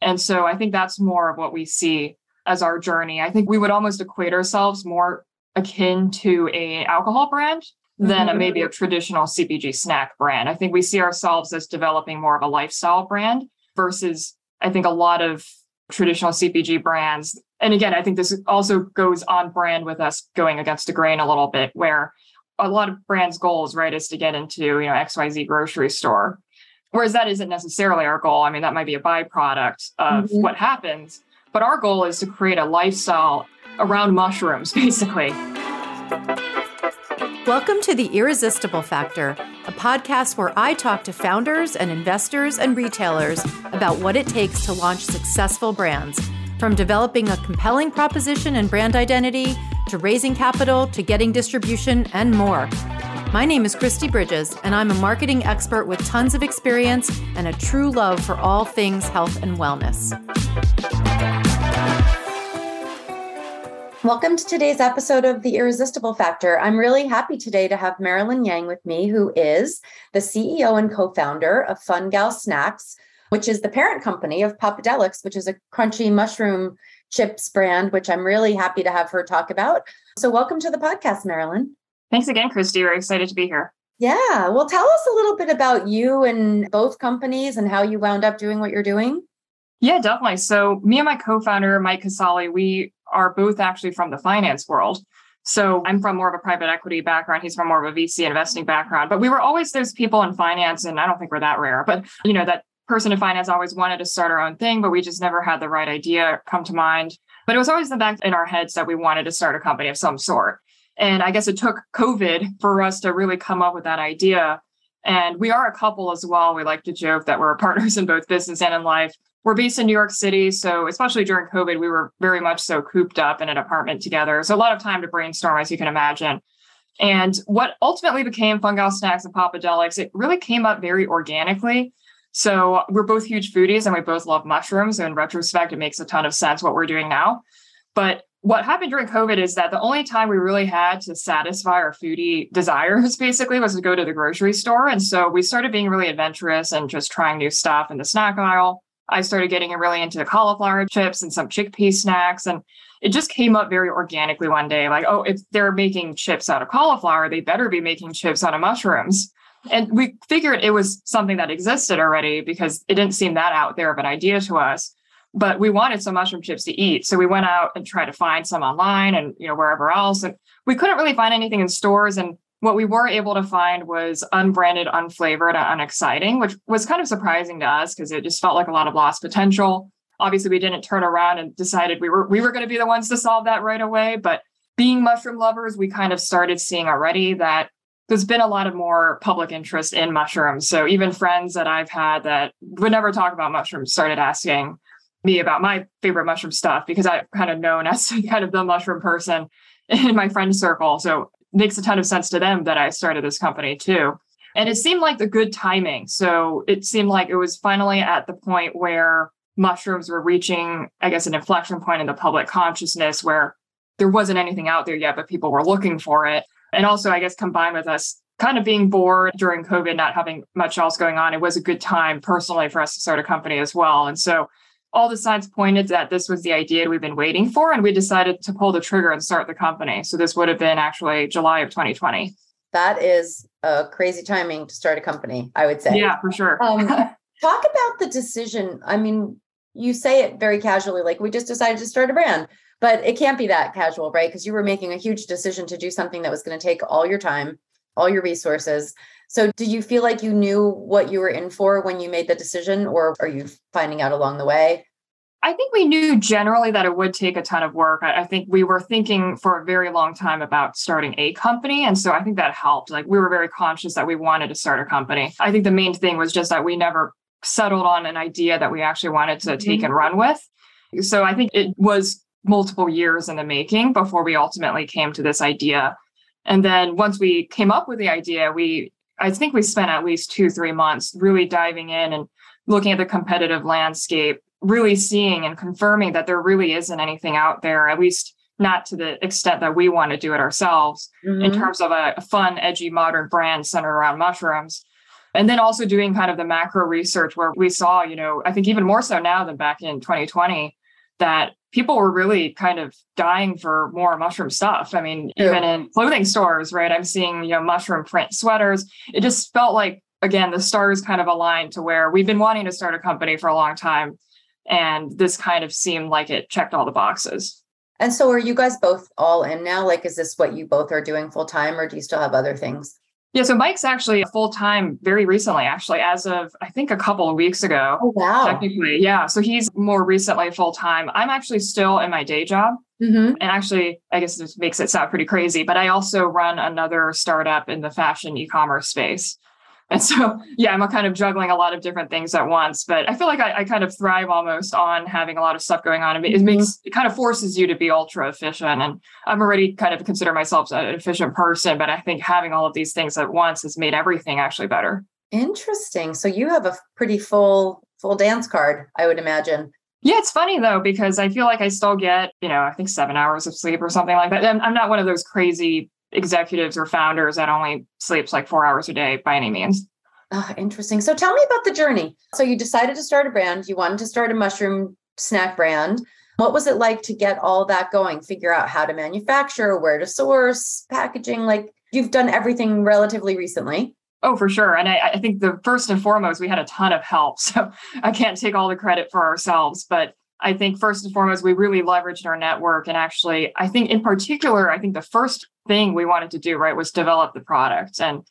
And so I think that's more of what we see as our journey. I think we would almost equate ourselves more akin to a alcohol brand than mm-hmm. a, maybe a traditional CPG snack brand. I think we see ourselves as developing more of a lifestyle brand versus I think a lot of traditional CPG brands. And again, I think this also goes on brand with us going against the grain a little bit, where a lot of brands' goals, right, is to get into, you know, XYZ grocery store. Whereas that isn't necessarily our goal. I mean, that might be a byproduct of mm-hmm. what happens. But our goal is to create a lifestyle around mushrooms, basically. Welcome to The Irresistible Factor, a podcast where I talk to founders and investors and retailers about what it takes to launch successful brands, from developing a compelling proposition and brand identity to raising capital to getting distribution and more. My name is Kristi Bridges, and I'm a marketing expert with tons of experience and a true love for all things health and wellness. Welcome to today's episode of The Irresistible Factor. I'm really happy today to have Marilyn Yang with me, who is the CEO and co founder of Fun Gal Snacks, which is the parent company of Popadelics, which is a crunchy mushroom chips brand, which I'm really happy to have her talk about. So, welcome to the podcast, Marilyn. Thanks again, Kristi. We're excited to be here. Yeah. Well, tell us a little bit about you and both companies and how you wound up doing what you're doing. Yeah, definitely. So, me and my co founder, Mike Casali, we are both actually from the finance world. So I'm from more of a private equity background. He's from more of a VC investing background. But we were always those people in finance, and I don't think we're that rare, but you know, that person in finance always wanted to start our own thing, but we just never had the right idea come to mind. But it was always the back in our heads that we wanted to start a company of some sort. And I guess it took COVID for us to really come up with that idea. And we are a couple as well. We like to joke that we're partners in both business and in life we're based in New York City. So, especially during COVID, we were very much so cooped up in an apartment together. So, a lot of time to brainstorm, as you can imagine. And what ultimately became Fun Gal Snacks and Popadelics, it really came up very organically. So, we're both huge foodies and we both love mushrooms. So, in retrospect, it makes a ton of sense what we're doing now. But what happened during COVID is that the only time we really had to satisfy our foodie desires basically was to go to the grocery store. And so we started being really adventurous and just trying new stuff in the snack aisle. I started getting really into the cauliflower chips and some chickpea snacks. And it just came up very organically one day like, oh, if they're making chips out of cauliflower, they better be making chips out of mushrooms. And we figured it was something that existed already because it didn't seem that out there of an idea to us. But we wanted some mushroom chips to eat. So we went out and tried to find some online and you know wherever else. And we couldn't really find anything in stores. And what we were able to find was unbranded, unflavored, unexciting, which was kind of surprising to us because it just felt like a lot of lost potential. Obviously, we didn't turn around and decided we were we were going to be the ones to solve that right away. But being mushroom lovers, we kind of started seeing already that there's been a lot of more public interest in mushrooms. So even friends that I've had that would never talk about mushrooms started asking me about my favorite mushroom stuff because I've kind of known as kind of the mushroom person in my friend circle. So makes a ton of sense to them that I started this company too. And it seemed like the good timing. So it seemed like it was finally at the point where mushrooms were reaching, I guess, an inflection point in the public consciousness where there wasn't anything out there yet, but people were looking for it. And also, I guess, combined with us kind of being bored during COVID, not having much else going on, it was a good time personally for us to start a company as well. And so all the signs pointed that this was the idea we've been waiting for, and we decided to pull the trigger and start the company. So this would have been actually July of 2020. That is a crazy timing to start a company, I would say. Yeah, for sure. um, talk about the decision. I mean, you say it very casually, like we just decided to start a brand, but it can't be that casual, right? Because you were making a huge decision to do something that was going to take all your time, all your resources. So, did you feel like you knew what you were in for when you made the decision, or are you finding out along the way? I think we knew generally that it would take a ton of work. I, I, think we were thinking for a very long time about starting a company. And so I think that helped. Like we were very conscious that we wanted to start a company. I think the main thing was just that we never settled on an idea that we actually wanted to take mm-hmm. and run with. So I think it was multiple years in the making before we ultimately came to this idea. And then once we came up with the idea, we I think we spent at least two, three months really diving in and looking at the competitive landscape, really seeing and confirming that there really isn't anything out there, at least not to the extent that we want to do it ourselves mm-hmm. in terms of a, a, fun, edgy, modern brand centered around mushrooms. And then also doing kind of the macro research where we saw, you know, I think even more so now than back in 2020, that people were really kind of dying for more mushroom stuff. I mean, yeah. even in clothing stores, right? I'm seeing, you know, mushroom print sweaters. It just felt like, again, the stars kind of aligned to where we've been wanting to start a company for a long time. And this kind of seemed like it checked all the boxes. And so are you guys both all in now? Like, is this what you both are doing full time or do you still have other things? Yeah, so Mike's actually full time very recently, actually, as of I think a couple of weeks ago. Oh, wow. Technically, yeah. So he's more recently full time. I'm actually still in my day job. Mm-hmm. And actually, I guess this makes it sound pretty crazy, but I also run another startup in the fashion e commerce space. And so, yeah, I'm kind of juggling a lot of different things at once, but I feel like I, I kind of thrive almost on having a lot of stuff going on. It, mm-hmm. makes, it kind of forces you to be ultra efficient. And I'm already kind of consider myself an efficient person, but I think having all of these things at once has made everything actually better. Interesting. So you have a pretty full, full dance card, I would imagine. Yeah, it's funny though, because I feel like I still get, you know, I think seven hours of sleep or something like that. I'm, I'm not one of those crazy executives or founders that only sleeps like four hours a day by any means. Oh, interesting. So tell me about the journey. So you decided to start a brand, you wanted to start a mushroom snack brand. What was it like to get all that going? Figure out how to manufacture, where to source, packaging? Like you've done everything relatively recently. Oh, for sure. And I, I, think the first and foremost, we had a ton of help. So I can't take all the credit for ourselves, but I think first and foremost, we really leveraged our network. And actually, I think in particular, I think the first thing we wanted to do, right, was develop the product. And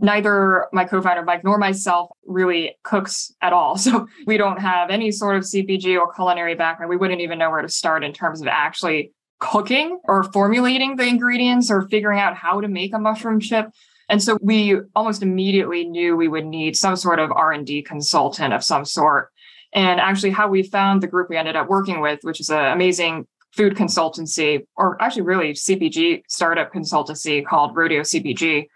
neither my co-founder Mike nor myself really cooks at all. So we don't have any sort of CPG or culinary background. We wouldn't even know where to start in terms of actually cooking or formulating the ingredients or figuring out how to make a mushroom chip. And so we almost immediately knew we would need some sort of R&D consultant of some sort and actually, how we found the group we ended up working with, which is an amazing food consultancy, or actually, really CPG startup consultancy called Rodeo CPG.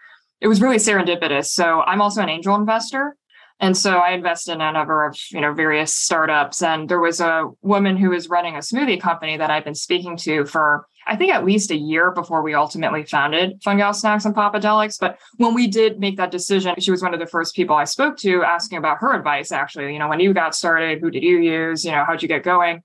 It was really serendipitous. So I'm also an angel investor. And so I invested in a number of, you know, various startups. And there was a woman who was running a smoothie company that I've been speaking to for I think at least a year before we ultimately founded Fun Gal Snacks and Popadelics. But when we did make that decision, she was one of the first people I spoke to asking about her advice, actually. You know, when you got started, who did you use? You know, how'd you get going?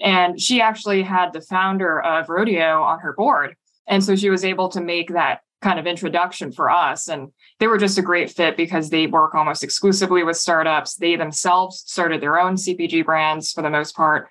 And she actually had the founder of Rodeo on her board. And so she was able to make that kind of introduction for us. And they were just a great fit because they work almost exclusively with startups. They themselves started their own CPG brands for the most part.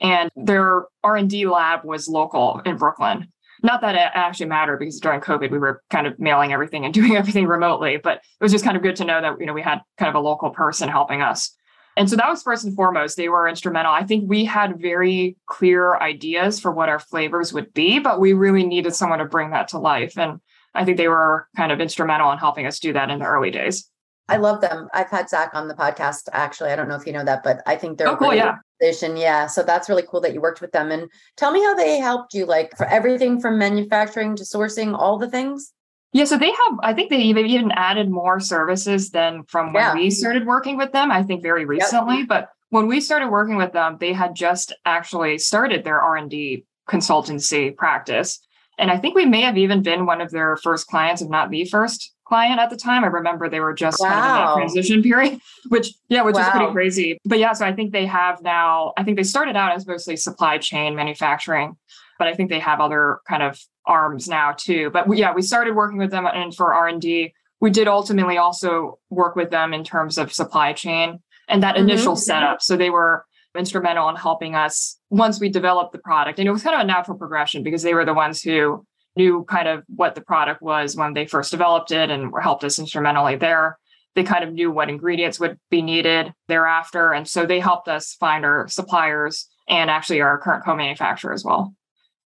And their r&d lab was local in brooklyn. Not that it actually mattered because during covid we were kind of mailing everything and doing everything remotely but it was just kind of good to know that you know we had kind of a local person helping us. And so that was first and foremost. They were instrumental. I think we had very clear ideas for what our flavors would be but we really needed someone to bring that to life. And i think they were kind of instrumental in helping us do that in the early days I love them. I've had Zach on the podcast. Actually, I don't know if you know that, but I think they're oh, cool. Yeah. Position. Yeah. So that's really cool that you worked with them. And tell me how they helped you, like for everything from manufacturing to sourcing, all the things. Yeah, so they have, I think they even, even added more services than from when yeah. we started working with them, I think very recently. Yep. But when we started working with them, they had just actually started their R&D consultancy practice. And I think we may have even been one of their first clients, if not the first client at the time. I remember they were just wow. kind of in that transition period, which yeah, which wow. is pretty crazy. But yeah, so I think they have now. I think they started out as mostly supply chain manufacturing, but I think they have other kind of arms now too. But we, yeah, we started working with them and for R and D. We did ultimately also work with them in terms of supply chain and that mm-hmm. initial setup. So they were instrumental in helping us once we developed the product. And it was kind of a natural progression because they were the ones who knew kind of what the product was when they first developed it and helped us instrumentally there. They kind of knew what ingredients would be needed thereafter. And so they helped us find our suppliers and actually our current co manufacturer as well.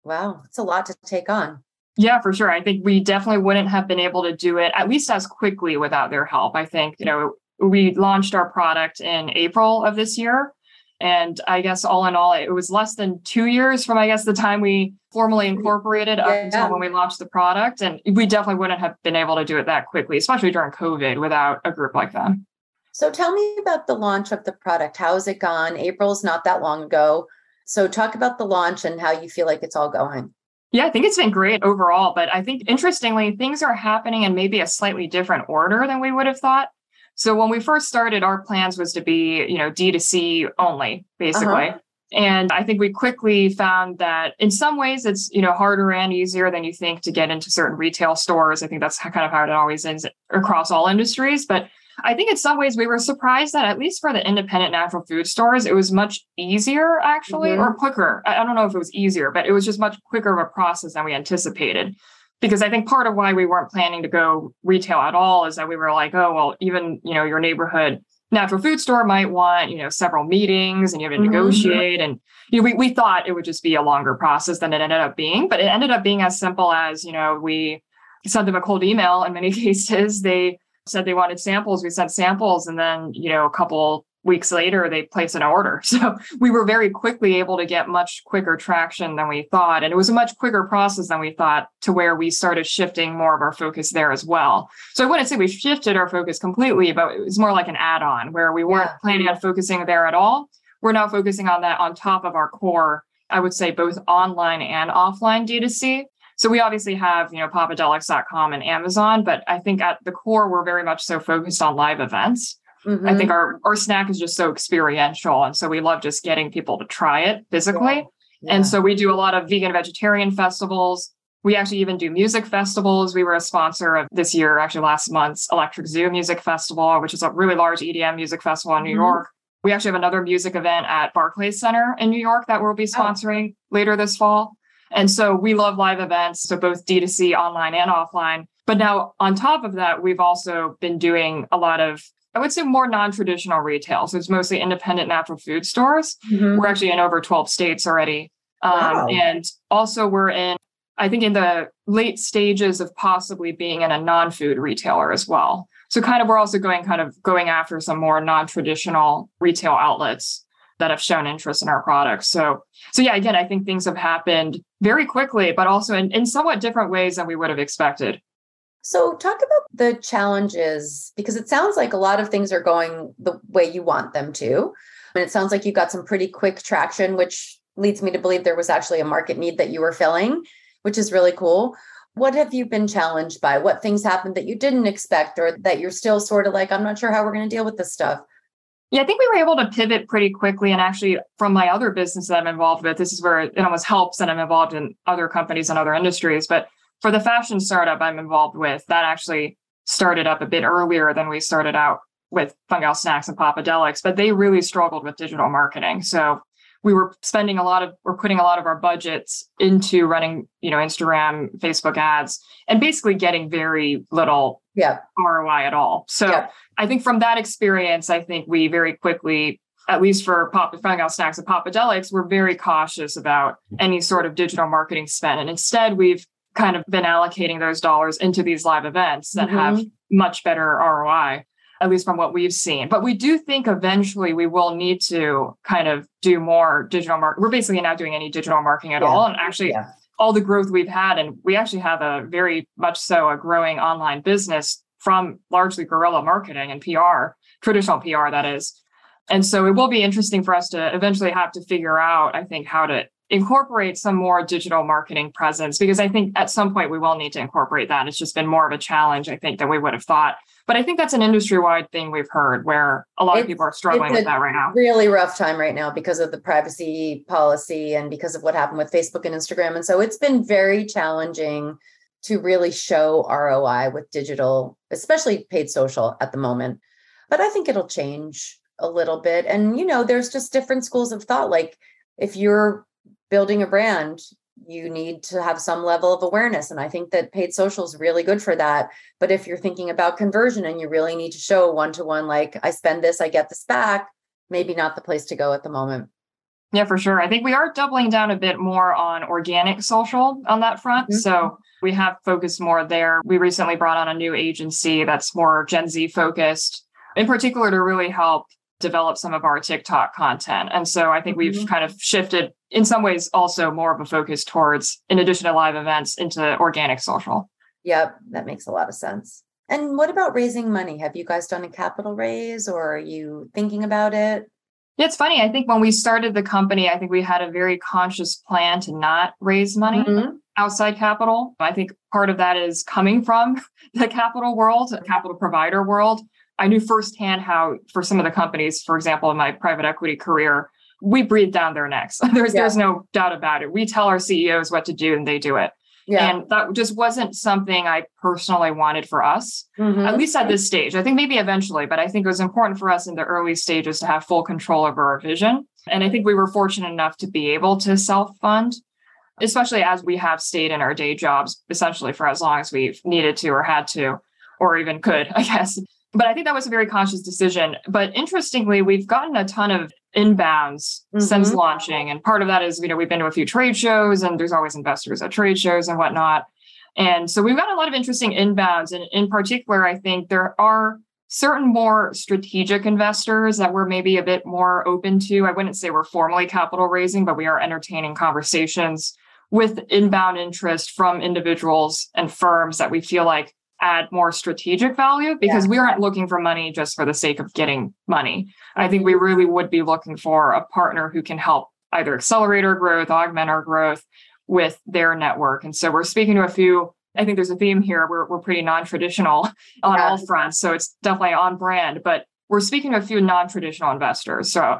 Wow, it's a lot to take on. Yeah, for sure. I think we definitely wouldn't have been able to do it at least as quickly without their help. I think, you know, we launched our product in April of this year. And I guess all in all, it was less than two years from, I guess, the time we formally incorporated yeah. up until when we launched the product. And we definitely wouldn't have been able to do it that quickly, especially during COVID without a group like them. So tell me about the launch of the product. How has it gone? April's not that long ago. So talk about the launch and how you feel like it's all going. Yeah, I think it's been great overall. But I think interestingly, things are happening in maybe a slightly different order than we would have thought. So when we first started, our plans was to be, you know, D2C only, basically. Uh-huh. And I think we quickly found that in some ways it's, you know, harder and easier than you think to get into certain retail stores. I think that's kind of how it always is across all industries. But I think in some ways we were surprised that at least for the independent natural food stores, it was much easier actually mm-hmm. or quicker. I don't know if it was easier, but it was just much quicker of a process than we anticipated. Because I think part of why we weren't planning to go retail at all is that we were like, oh, well, even, you know, your neighborhood natural food store might want, you know, several meetings and you have to mm-hmm. negotiate. And you know, we, we thought it would just be a longer process than it ended up being, but it ended up being as simple as, you know, we sent them a cold email in many cases. They said they wanted samples. We sent samples. And then, you know, a couple weeks later they place an order. So we were very quickly able to get much quicker traction than we thought. And it was a much quicker process than we thought to where we started shifting more of our focus there as well. So i wouldn't say we shifted our focus completely but it was more like an add-on where we weren't yeah. planning on focusing there at all. We're now focusing on that on top of our core i would say both online and offline d2c so we obviously have, you know, popadelics.com and Amazon, but I think at the core, we're very much so focused on live events. Mm-hmm. I think our, our snack is just so experiential. And so we love just getting people to try it physically. Yeah. Yeah. And so we do a lot of vegan vegetarian festivals. We actually even do music festivals. We were a sponsor of this year, actually last month's Electric Zoo Music Festival, which is a really large EDM music festival in New mm-hmm. York. We actually have another music event at Barclays Center in New York that we'll be oh. sponsoring oh. later this fall. And so we love live events, so both D2C, online and offline. But now on top of that, we've also been doing a lot of I would say more non-traditional retail. So it's mostly independent natural food stores. Mm-hmm. We're actually in over 12 states already. Um, wow. And also we're in, I think in the late stages of possibly being in a non-food retailer as well. So kind of we're also going kind of going after some more non-traditional retail outlets that have shown interest in our products. So so yeah, again, I think things have happened very quickly, but also in, in somewhat different ways than we would have expected. So, talk about the challenges because it sounds like a lot of things are going the way you want them to. And it sounds like you got some pretty quick traction, which leads me to believe there was actually a market need that you were filling, which is really cool. What have you been challenged by? What things happened that you didn't expect or that you're still sort of like, I'm not sure how we're going to deal with this stuff? Yeah, I think we were able to pivot pretty quickly. And actually, from my other business that I'm involved with, this is where it almost helps that I'm involved in other companies and other industries. But for the fashion startup I'm involved with, that actually started up a bit earlier than we started out with Fun Gal Snacks and Popadelics, but they really struggled with digital marketing. So we were spending a lot of we're putting a lot of our budgets into running, you know, Instagram, Facebook ads, and basically getting very little yeah. ROI at all. So yeah. I think from that experience, I think we very quickly at least for Pop Fun Gal Snacks and Popadelics, we're very cautious about any sort of digital marketing spend. And instead, we've kind of been allocating those dollars into these live events that mm-hmm. have much better ROI, at least from what we've seen. But we do think eventually we will need to kind of do more digital marketing. We're basically not doing any digital marketing at yeah. all. And actually, yeah. all the growth we've had, and we actually have a very much so a growing online business from largely guerrilla marketing and PR, traditional PR, that is. And so it will be interesting for us to eventually have to figure out, I think, how to incorporate some more digital marketing presence because I think at some point we will need to incorporate that. It's just been more of a challenge, I think, than we would have thought. But I think that's an industry wide thing we've heard where a lot it's, of people are struggling with that right now. Really rough time right now because of the privacy policy and because of what happened with Facebook and Instagram. And so it's been very challenging to really show ROI with digital, especially paid social at the moment. But I think it'll change a little bit. And, you know, there's just different schools of thought. Like if you're building a brand, you need to have some level of awareness. And I think that paid social is really good for that. But if you're thinking about conversion and you really need to show one to one, like I spend this, I get this back, maybe not the place to go at the moment. Yeah, for sure. I think we are doubling down a bit more on organic social on that front. Mm-hmm. So we have focused more there. We recently brought on a new agency that's more Gen Z focused, in particular to really help develop some of our TikTok content. And so I think mm-hmm. we've kind of shifted in some ways also more of a focus towards, in addition to live events, into organic social. Yep, that makes a lot of sense. And what about raising money? Have you guys done a capital raise or are you thinking about it? It's funny. I think when we started the company, I think we had a very conscious plan to not raise money mm-hmm. outside capital. I think part of that is coming from the capital world, the capital provider world. I knew firsthand how, for some of the companies, for example, in my private equity career, we breathe down their necks. there's yeah. there's no doubt about it. We tell our CEOs what to do and they do it. Yeah. And that just wasn't something I personally wanted for us, mm-hmm. at least at this stage. I think maybe eventually, but I think it was important for us in the early stages to have full control over our vision. And I think we were fortunate enough to be able to self fund, especially as we have stayed in our day jobs essentially for as long as we've needed to or had to, or even could, I guess. But I think that was a very conscious decision. But interestingly, we've gotten a ton of inbounds mm-hmm. since launching. And part of that is, you know, we've been to a few trade shows and there's always investors at trade shows and whatnot. And so we've got a lot of interesting inbounds. And in particular, I think there are certain more strategic investors that we're maybe a bit more open to. I wouldn't say we're formally capital raising, but we are entertaining conversations with inbound interest from individuals and firms that we feel like add more strategic value because yeah. we aren't looking for money just for the sake of getting money. I think we mm-hmm. really would be looking for a partner who can help either accelerate our growth, augment our growth with their network. And so we're speaking to a few. I think there's a theme here. We're, we're pretty non traditional on yeah. all fronts. So it's definitely on brand, but we're speaking to a few non traditional investors. So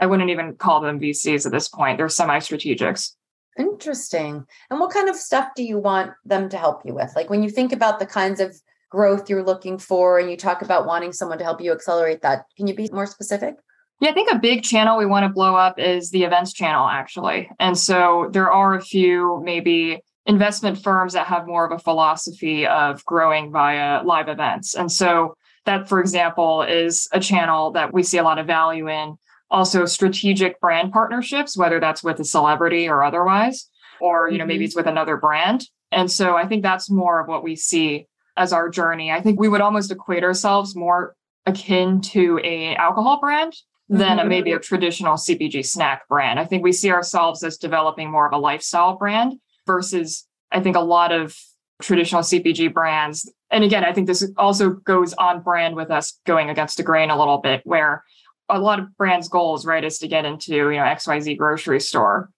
I wouldn't even call them VCs at this point. They're semi strategics. Interesting. And what kind of stuff do you want them to help you with? Like when you think about the kinds of growth you're looking for and you talk about wanting someone to help you accelerate that, can you be more specific? Yeah, I think a big channel we want to blow up is the events channel, actually. And so there are a few maybe investment firms that have more of a philosophy of growing via live events. And so that, for example, is a channel that we see a lot of value in also strategic brand partnerships, whether that's with a celebrity or otherwise, or, you know, maybe mm-hmm. it's with another brand. And so I think that's more of what we see as our journey. I think we would almost equate ourselves more akin to a alcohol brand than mm-hmm. a, maybe a traditional CPG snack brand. I think we see ourselves as developing more of a lifestyle brand versus I think a lot of traditional CPG brands. And again, I think this also goes on brand with us going against the grain a little bit where a lot of brands' goals, right, is to get into, you know, XYZ grocery store.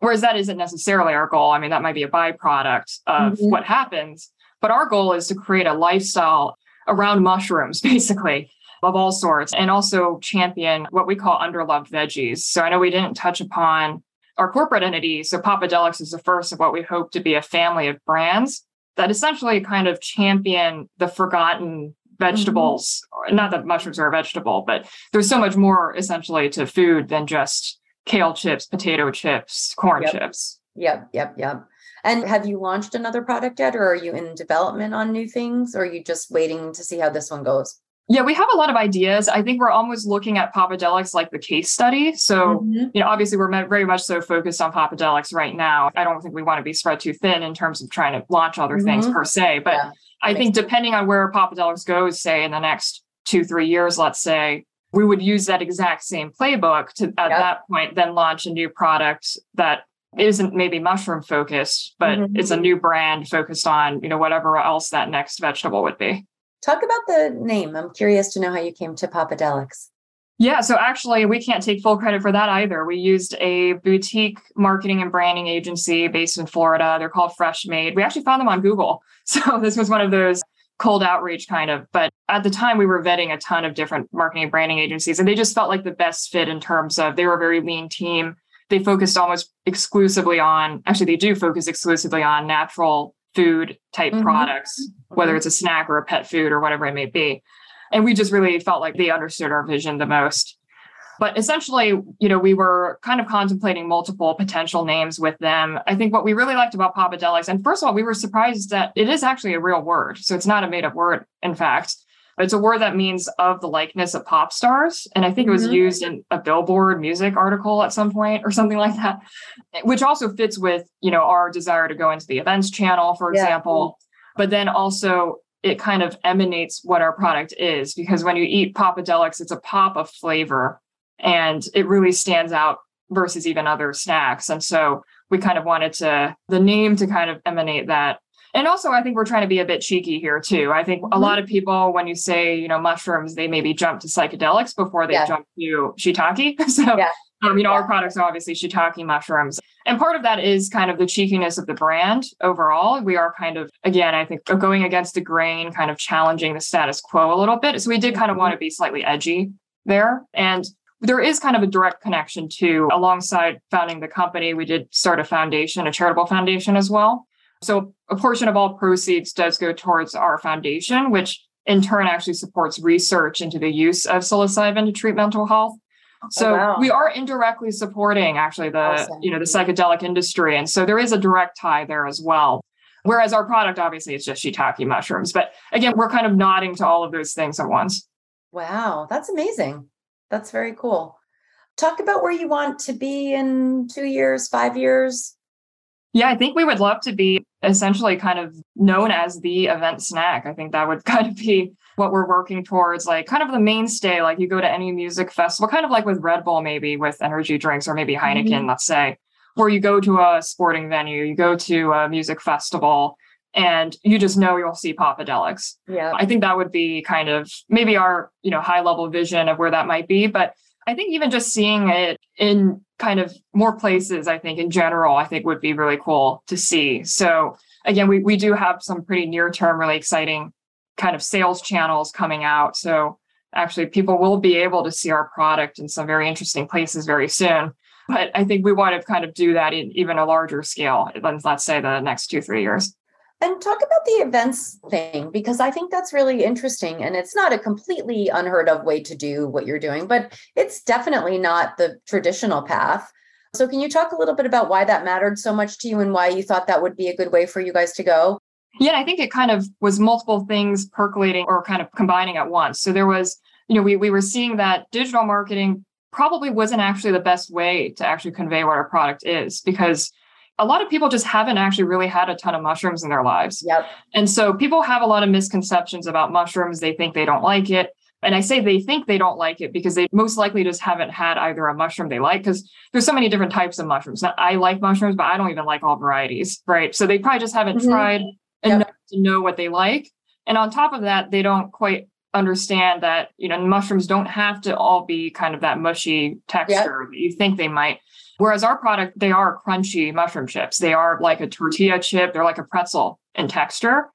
Whereas that isn't necessarily our goal. I mean, that might be a byproduct of mm-hmm. what happens. But our goal is to create a lifestyle around mushrooms, basically, of all sorts, and also champion what we call underloved veggies. So I know we didn't touch upon our corporate entity. So Popadelics is the first of what we hope to be a family of brands that essentially kind of champion the forgotten vegetables. Mm-hmm. Not that mushrooms are a vegetable, but there's so much more essentially to food than just kale chips, potato chips, corn yep. chips. Yep, yep, yep. And have you launched another product yet, or are you in development on new things, or are you just waiting to see how this one goes? Yeah, we have a lot of ideas. I think we're almost looking at Popadelics like the case study. So, mm-hmm. you know, obviously we're very much so focused on Popadelics right now. I don't think we want to be spread too thin in terms of trying to launch other mm-hmm. things per se, but yeah. I think depending on where Popadelics goes, say in the next two, three years, let's say, we would use that exact same playbook to at that point then launch a new product that isn't maybe mushroom focused, but mm-hmm. it's a new brand focused on, you know, whatever else that next vegetable would be. Talk about the name. I'm curious to know how you came to Popadelics. Yeah, so actually, we can't take full credit for that either. We used a boutique marketing and branding agency based in Florida. They're called Fresh Made. We actually found them on Google. So this was one of those cold outreach kind of. But at the time, we were vetting a ton of different marketing and branding agencies, and they just felt like the best fit in terms of they were a very lean team. They focused almost exclusively on, actually, they do focus exclusively on natural food type mm-hmm. products, whether it's a snack or a pet food or whatever it may be. And we just really felt like they understood our vision the most. But essentially, you know, we were kind of contemplating multiple potential names with them. I think what we really liked about Popadelics, and first of all, we were surprised that it is actually a real word. So it's not a made up word, in fact. It's a word that means of the likeness of pop stars. And I think it was mm-hmm. used in a Billboard music article at some point or something like that, which also fits with, you know, our desire to go into the events channel, for yeah. example. But then also it kind of emanates what our product is because when you eat popadelics it's a pop of flavor and it really stands out versus even other snacks and so we kind of wanted to the name to kind of emanate that and also i think we're trying to be a bit cheeky here too i think mm-hmm. a lot of people when you say you know mushrooms they maybe jump to psychedelics before they yeah. jump to shiitake so yeah. Um, you know, our products are obviously shiitake mushrooms. And part of that is kind of the cheekiness of the brand overall. We are kind of, again, I think going against the grain, kind of challenging the status quo a little bit. So we did kind of want mm-hmm. to be slightly edgy there. And there is kind of a direct connection to alongside founding the company, we did start a foundation, a charitable foundation as well. So a portion of all proceeds does go towards our foundation, which in turn actually supports research into the use of psilocybin to treat mental health. Oh, so oh, wow. we are indirectly supporting actually the awesome. you know the psychedelic industry, and so there is a direct tie there as well. Whereas our product, obviously, is just shiitake mushrooms. But again, we're kind of nodding to all of those things at once. Wow, that's amazing. That's very cool. Talk about where you want to be in two years, five years. Yeah, I think we would love to be essentially kind of known as the event snack. I think that would kind of be what we're working towards, like kind of the mainstay. Like you go to any music festival, kind of like with Red Bull, maybe with energy drinks, or maybe Heineken, mm-hmm. let's say, where you go to a sporting venue, you go to a music festival, and you just know you'll see Popadelics. Yeah. I think that would be kind of maybe our, you know, high level vision of where that might be. But I think even just seeing it in kind of more places, I think in general, I think would be really cool to see. So again, we, we do have some pretty near term, really exciting kind of sales channels coming out. So actually people will be able to see our product in some very interesting places very soon. But I think we want to kind of do that in even a larger scale, let's say the next two, three years. And talk about the events thing, because I think that's really interesting. And it's not a completely unheard of way to do what you're doing, but it's definitely not the traditional path. So, can you talk a little bit about why that mattered so much to you and why you thought that would be a good way for you guys to go? Yeah, I think it kind of was multiple things percolating or kind of combining at once. So, there was, you know, we, we were seeing that digital marketing probably wasn't actually the best way to actually convey what our product is because a lot of people just haven't actually really had a ton of mushrooms in their lives. Yep. And so people have a lot of misconceptions about mushrooms. They think they don't like it. And I say they think they don't like it because they most likely just haven't had either a mushroom they like because there's so many different types of mushrooms. Now, I like mushrooms, but I don't even like all varieties, right? So they probably just haven't mm-hmm. tried enough yep. to know what they like. And on top of that, they don't quite understand that, you know, mushrooms don't have to all be kind of that mushy texture yep. that you think they might. Whereas our product, they are crunchy mushroom chips. They are like a tortilla chip. They're like a pretzel in texture.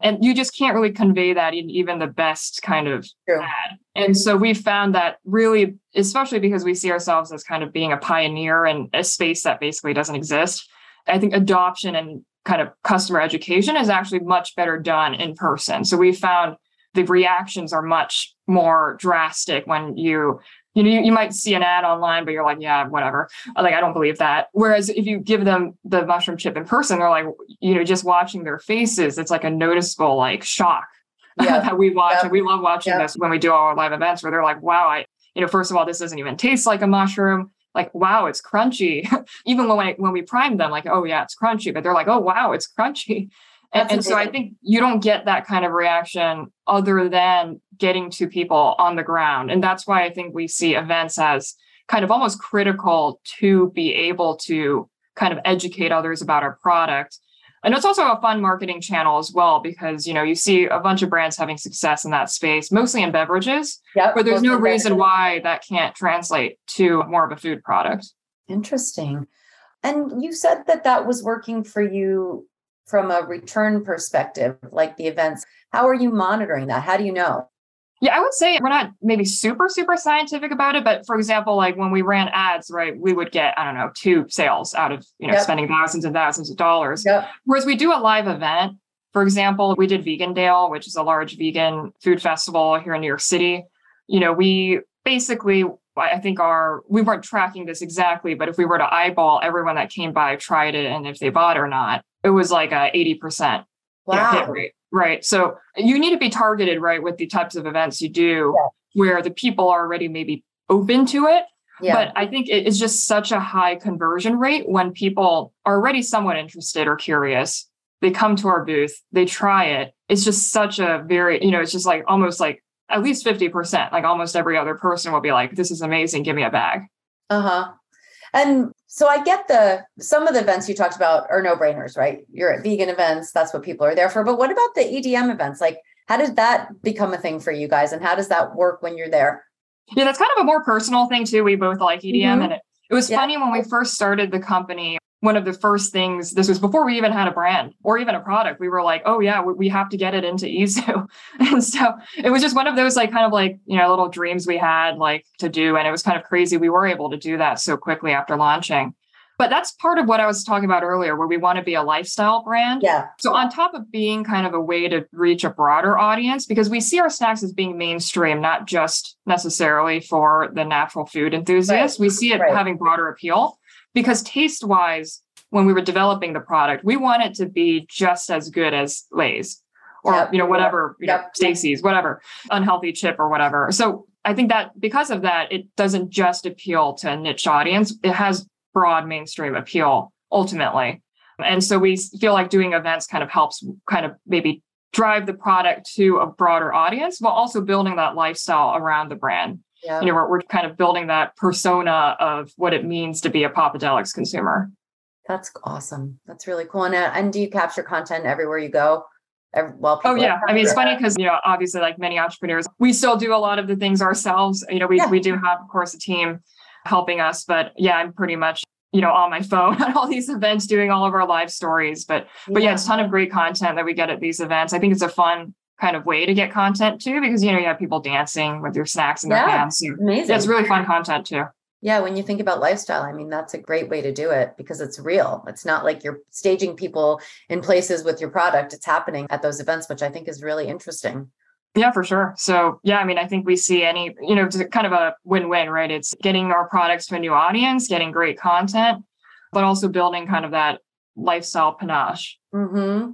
And you just can't really convey that in even the best kind of True. ad. And so we found that really, especially because we see ourselves as kind of being a pioneer in a space that basically doesn't exist. I think adoption and kind of customer education is actually much better done in person. So we found the reactions are much more drastic when you you know, you, you might see an ad online, but you're like, yeah, whatever. Like, I don't believe that. Whereas if you give them the mushroom chip in person, they're like, you know, just watching their faces, it's like a noticeable like shock yeah. that we watch. And we love watching this when we do our live events where they're like, wow, I, you know, first of all, this doesn't even taste like a mushroom. Like, wow, it's crunchy. even when I, when we prime them, like, oh yeah, it's crunchy, but they're like, oh wow, it's crunchy. And, and, so I think you don't get that kind of reaction other than getting to people on the ground. And that's why I think we see events as kind of almost critical to be able to kind of educate others about our product. And it's also a fun marketing channel as well because you know you see a bunch of brands having success in that space, mostly in beverages, yep, but there's no reason beverages. why that can't translate to more of a food product. Interesting. And you said that that was working for you from a return perspective, like the events, how are you monitoring that? How do you know? Yeah, I would say we're not maybe super, super scientific about it. But for example, like when we ran ads, right, we would get, I don't know, two sales out of, you know, yep. spending thousands and thousands of dollars. Yep. Whereas we do a live event. For example, we did Vegandale, which is a large vegan food festival here in New York City. You know, we basically I think our we weren't tracking this exactly, but if we were to eyeball everyone that came by, tried it, and if they bought or not, it was like a 80% wow. hit rate. Right. So you need to be targeted, right, with the types of events you do yeah. where the people are already maybe open to it. Yeah. But I think it is just such a high conversion rate when people are already somewhat interested or curious. They come to our booth, they try it. It's just such a very, you know, it's just like almost like at least 50%. Like almost every other person will be like, this is amazing. Give me a bag. Uh huh. And so I get the some of the events you talked about are no brainers, right? You're at vegan events, that's what people are there for. But what about the EDM events? Like, how did that become a thing for you guys? And how does that work when you're there? Yeah, that's kind of a more personal thing too. We both like EDM. Mm-hmm. And it, it was yeah. funny when we first started the company, one of the first things, this was before we even had a brand or even a product, we were like, oh, yeah, we have to get it into EZoo. and so it was just one of those, like, kind of like, you know, little dreams we had, like, to do. And it was kind of crazy. We were able to do that so quickly after launching. But that's part of what I was talking about earlier, where we want to be a lifestyle brand. Yeah. So, on top of being kind of a way to reach a broader audience, because we see our snacks as being mainstream, not just necessarily for the natural food enthusiasts, right. we see it right. having broader appeal. Because taste wise, when we were developing the product, we want it to be just as good as Lay's or, yep. you know, whatever, you yep. know, Stacy's, whatever, unhealthy chip or whatever. So, I think that because of that, it doesn't just appeal to a niche audience. It has broad mainstream appeal ultimately. And so we feel like doing events kind of helps kind of maybe drive the product to a broader audience while also building that lifestyle around the brand. Yeah. You know, we're, we're kind of building that persona of what it means to be a Popadelics consumer. That's awesome. That's really cool. And, uh, and do you capture content everywhere you go? well oh yeah i mean it's funny because you know obviously like many entrepreneurs we still do a lot of the things ourselves you know we, yeah. we do have of course a team helping us. But yeah, I'm pretty much you know on my phone at all these events doing all of our live stories but but yeah. yeah it's a ton of great content that we get at these events i think it's a fun kind of way to get content too because you know you have people dancing with your snacks in their yeah, hands so, amazing it's really fun content too yeah when you think about lifestyle i mean that's a great way to do it because it's real it's not like you're staging people in places with your product it's happening at those events which i think is really interesting yeah, for sure. So, yeah, I mean, I think we see any, you know, kind of a win win, right? It's getting our products to a new audience, getting great content, but also building kind of that lifestyle panache. Mm-hmm.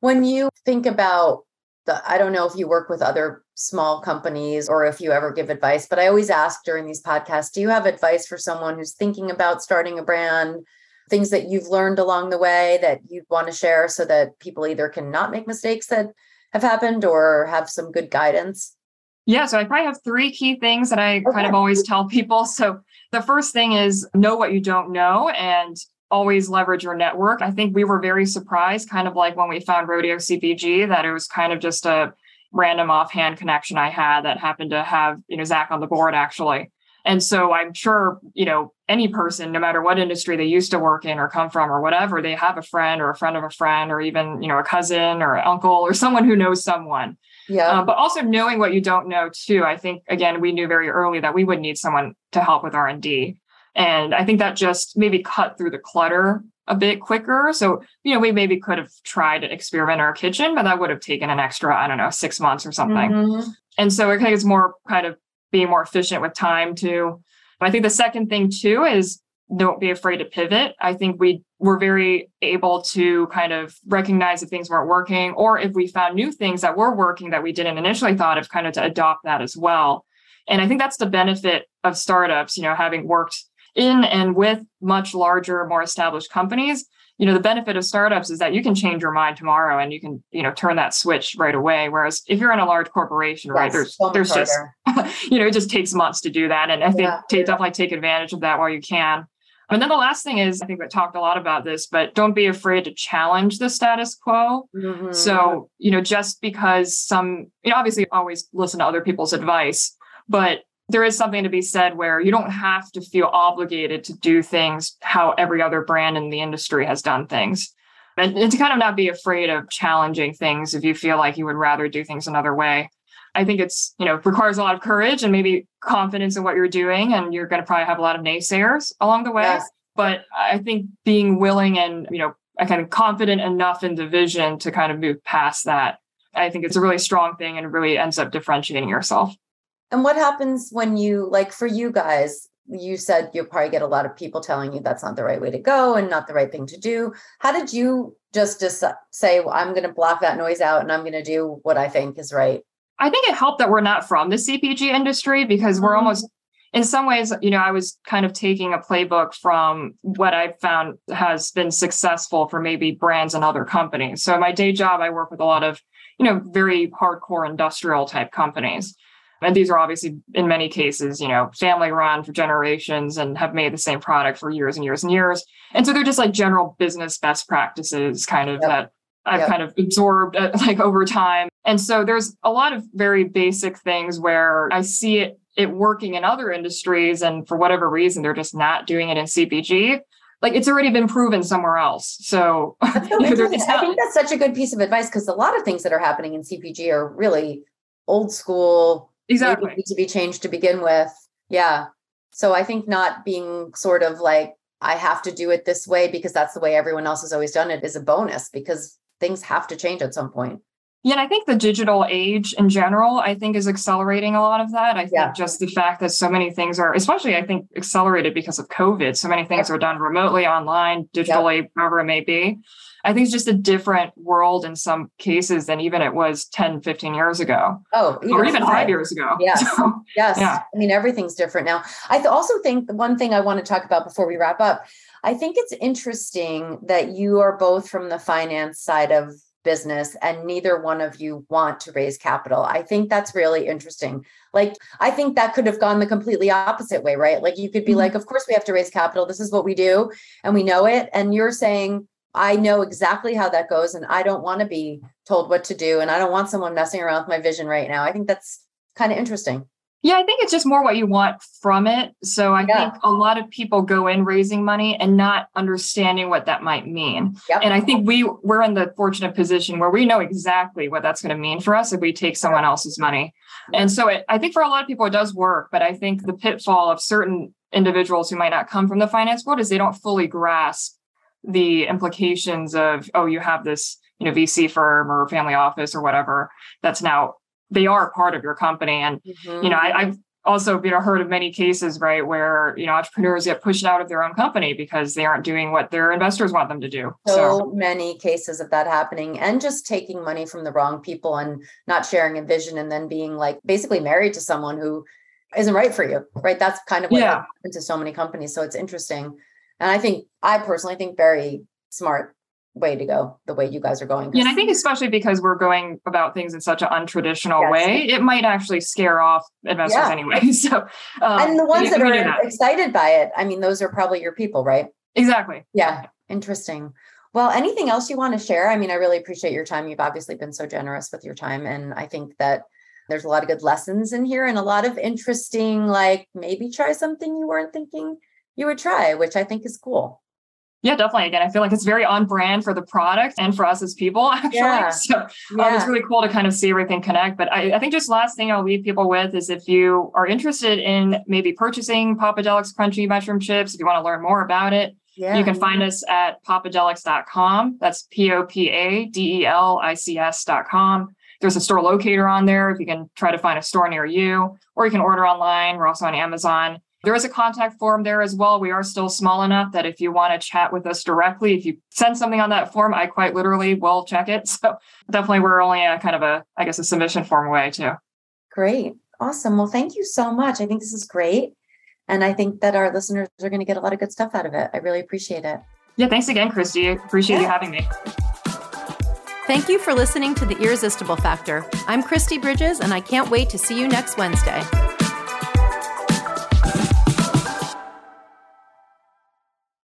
When you think about the, I don't know if you work with other small companies or if you ever give advice, but I always ask during these podcasts do you have advice for someone who's thinking about starting a brand? Things that you've learned along the way that you'd want to share so that people either can not make mistakes that have happened or have some good guidance? Yeah, so I probably have three key things that I okay. kind of always tell people. So the first thing is know what you don't know and always leverage your network. I think we were very surprised, kind of like when we found Rodeo CPG, that it was kind of just a random offhand connection I had that happened to have, you know, Zach on the board actually. And so I'm sure, you know, any person, no matter what industry they used to work in or come from or whatever, they have a friend or a friend of a friend or even, you know, a cousin or uncle or someone who knows someone. Yeah. Um, but also knowing what you don't know too. I think again, we knew very early that we would need someone to help with R and D. And I think that just maybe cut through the clutter a bit quicker. So, you know, we maybe could have tried to experiment in our kitchen, but that would have taken an extra, I don't know, six months or something. Mm-hmm. And so I think it's more kind of being more efficient with time too. But I think the second thing too is don't be afraid to pivot. I think we were very able to kind of recognize if things weren't working, or if we found new things that were working that we didn't initially thought of, kind of to adopt that as well. And I think that's the benefit of startups, you know, having worked in and with much larger, more established companies you know the benefit of startups is that you can change your mind tomorrow and you can you know turn that switch right away. Whereas if you're in a large corporation right there's so there's just you know it just takes months to do that. And i think yeah. take, definitely take advantage of that while you can. And then the last thing is i think we talked a lot about this but don't be afraid to challenge the status quo. Mm-hmm. so you know just because some you know obviously always listen to other people's advice but there is something to be said where you don't have to feel obligated to do things how every other brand in the industry has done things. And, and, to kind of not be afraid of challenging things if you feel like you would rather do things another way. I think it's, you know, requires a lot of courage and maybe confidence in what you're doing. And you're going to probably have a lot of naysayers along the way. Yes. But I think being willing and, you know, kind of confident enough in the vision to kind of move past that, I think it's a really strong thing and really ends up differentiating yourself. And what happens when you, like for you guys, you said you'll probably get a lot of people telling you that's not the right way to go and not the right thing to do. How did you just, just say, well, I'm going to block that noise out and I'm going to do what I think is right? I think it helped that we're not from the CPG industry because we're mm-hmm. almost, in some ways, you know, I was kind of taking a playbook from what I found has been successful for maybe brands and other companies. So, my day job, I work with a lot of, you know, very hardcore industrial type companies. And these are obviously, in many cases, you know, family run for generations and have made the same product for years and years and years. And so they're just like general business best practices kind of yep. that I've yep. kind of absorbed uh, like over time. And so there's a lot of very basic things where I see it it working in other industries and for whatever reason they're just not doing it in CPG, like it's already been proven somewhere else. So, so I think that's such a good piece of advice because a lot of things that are happening in CPG are really old school. Exactly. Need to be changed to begin with. Yeah. So I think not being sort of like, I have to do it this way because that's the way everyone else has always done it is a bonus because things have to change at some point. Yeah, and I think the digital age in general, I think is accelerating a lot of that. I think yeah. just the fact that so many things are, especially I think accelerated because of COVID, so many things are done remotely, online, digitally, yep. wherever it may be. I think it's just a different world in some cases than even it was 10, 15 years ago. Oh, even or even five, five years ago. Yes. So, yes. Yeah. I mean, everything's different now. I th- also think the one thing I want to talk about before we wrap up, I think it's interesting that you are both from the finance side of business and neither one of you want to raise capital. I think that's really interesting. Like, I think that could have gone the completely opposite way, right? Like, you could be mm-hmm. like, of course, we have to raise capital. This is what we do, and we know it. And you're saying, I know exactly how that goes, and I don't want to be told what to do, and I don't want someone messing around with my vision right now. I think that's kind of interesting. Yeah, I think it's just more what you want from it. So I yeah. think a lot of people go in raising money and not understanding what that might mean. Yep. And I think we we're in the fortunate position where we know exactly what that's going to mean for us if we take someone else's money. And so it, I think for a lot of people it does work, but I think the pitfall of certain individuals who might not come from the finance world is they don't fully grasp the implications of oh you have this you know VC firm or family office or whatever that's now they are part of your company. And, mm-hmm. you know, I, have also, you know, heard of many cases, right, where, you know, entrepreneurs get pushed out of their own company because they aren't doing what their investors want them to do. So, so many cases of that happening and just taking money from the wrong people and not sharing a vision and then being like basically married to someone who isn't right for you, right? That's kind of what yeah. happened to so many companies. So it's interesting. And I think, I personally think very smart way to go the way you guys are going. Yeah, and I think especially because we're going about things in such an untraditional yes. way, it might actually scare off investors yeah. anyway. So, um, and the ones that are that. excited by it, I mean, those are probably your people, right? Exactly. Yeah, interesting. Well, anything else you want to share? I mean, I really appreciate your time. You've obviously been so generous with your time, and I think that there's a lot of good lessons in here and a lot of interesting, like maybe try something you weren't thinking you would try, which I think is cool. Yeah, definitely. Again, I feel like it's very on brand for the product and for us as people, actually. Yeah. So yeah. Um, it's really cool to kind of see everything connect. But I, I, think just last thing I'll leave people with is if you are interested in maybe purchasing Popadelics Crunchy Mushroom Chips, if you want to learn more about it, yeah. you can find us at popadelics.com. That's P O P A D E L I C S.com. There's a store locator on there if you can try to find a store near you, or you can order online. We're also on Amazon. There is a contact form there as well. We are still small enough that if you want to chat with us directly, if you send something on that form, I quite literally will check it. So definitely we're only a kind of a, I guess, a submission form away too. Great. Awesome. Well, thank you so much. I think this is great. And I think that our listeners are going to get a lot of good stuff out of it. I really appreciate it. Yeah. Thanks again, Kristi. Appreciate yeah. you having me. Thank you for listening to The Irresistible Factor. I'm Kristi Bridges, and I can't wait to see you next Wednesday.